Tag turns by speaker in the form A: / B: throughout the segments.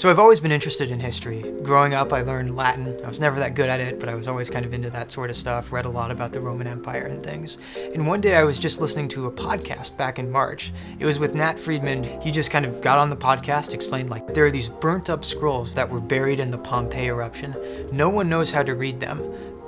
A: So I've always been interested in history. Growing up, I learned Latin. I was never that good at it, but I was always kind of into that sort of stuff, read a lot about the Roman Empire and things. And one day I was just listening to a podcast back in March. It was with Nat Friedman. He just kind of got on the podcast, explained like there are these burnt up scrolls that were buried in the Pompeii eruption. No one knows how to read them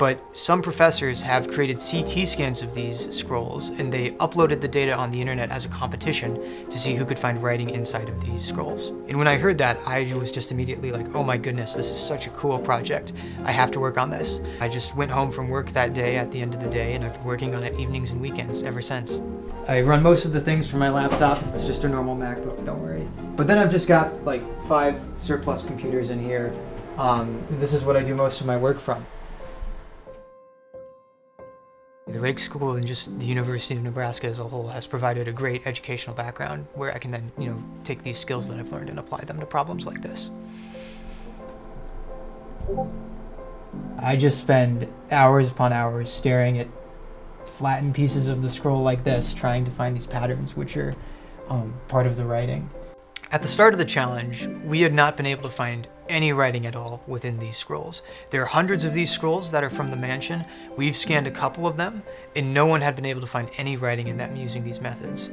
A: but some professors have created CT scans of these scrolls and they uploaded the data on the internet as a competition to see who could find writing inside of these scrolls. And when I heard that, I was just immediately like, oh my goodness, this is such a cool project. I have to work on this. I just went home from work that day at the end of the day and I've been working on it evenings and weekends ever since. I run most of the things from my laptop. It's just a normal MacBook, don't worry. But then I've just got like five surplus computers in here. Um, this is what I do most of my work from. The Raikes School and just the University of Nebraska as a whole has provided a great educational background where I can then, you know, take these skills that I've learned and apply them to problems like this. I just spend hours upon hours staring at flattened pieces of the scroll like this, trying to find these patterns which are um, part of the writing. At the start of the challenge, we had not been able to find any writing at all within these scrolls. There are hundreds of these scrolls that are from the mansion. We've scanned a couple of them, and no one had been able to find any writing in them using these methods.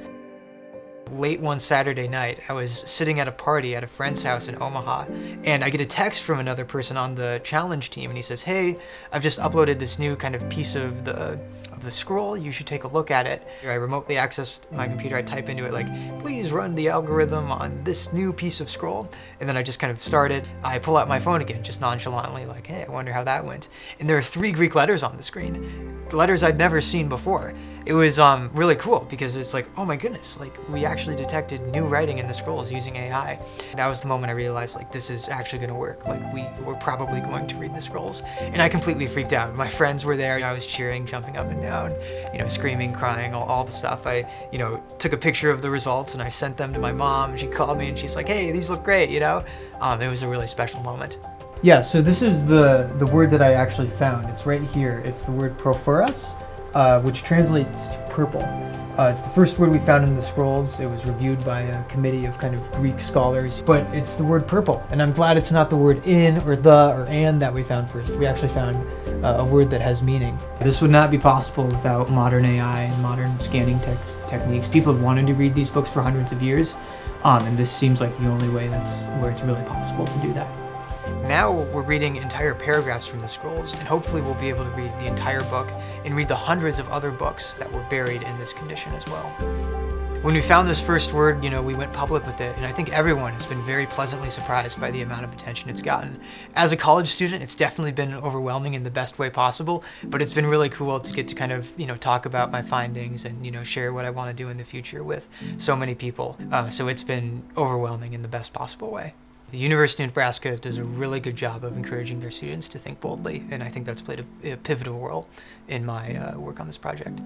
A: Late one Saturday night, I was sitting at a party at a friend's house in Omaha, and I get a text from another person on the challenge team, and he says, Hey, I've just uploaded this new kind of piece of the of the scroll, you should take a look at it. I remotely access my computer, I type into it like, please run the algorithm on this new piece of scroll. And then I just kind of started. I pull out my phone again, just nonchalantly, like, hey, I wonder how that went. And there are three Greek letters on the screen, letters I'd never seen before it was um, really cool because it's like, oh my goodness, like we actually detected new writing in the scrolls using AI. That was the moment I realized like this is actually going to work. Like we were probably going to read the scrolls, and I completely freaked out. My friends were there, and I was cheering, jumping up and down, you know, screaming, crying, all, all the stuff. I, you know, took a picture of the results and I sent them to my mom. She called me and she's like, hey, these look great, you know. Um, it was a really special moment. Yeah, so this is the the word that I actually found. It's right here. It's the word porphyros uh, which translates to purple. Uh, it's the first word we found in the scrolls. It was reviewed by a committee of kind of Greek scholars, but it's the word purple. And I'm glad it's not the word in or the or and that we found first. We actually found uh, a word that has meaning. This would not be possible without modern AI and modern scanning te- techniques. People have wanted to read these books for hundreds of years, um, and this seems like the only way that's where it's really possible to do that. Now we're reading entire paragraphs from the scrolls, and hopefully we'll be able to read the entire book and read the hundreds of other books that were buried in this condition as well. When we found this first word, you know, we went public with it, and I think everyone has been very pleasantly surprised by the amount of attention it's gotten. As a college student, it's definitely been overwhelming in the best way possible, but it's been really cool to get to kind of, you know, talk about my findings and, you know, share what I want to do in the future with so many people. Uh, so it's been overwhelming in the best possible way. The University of Nebraska does a really good job of encouraging their students to think boldly, and I think that's played a, a pivotal role in my uh, work on this project.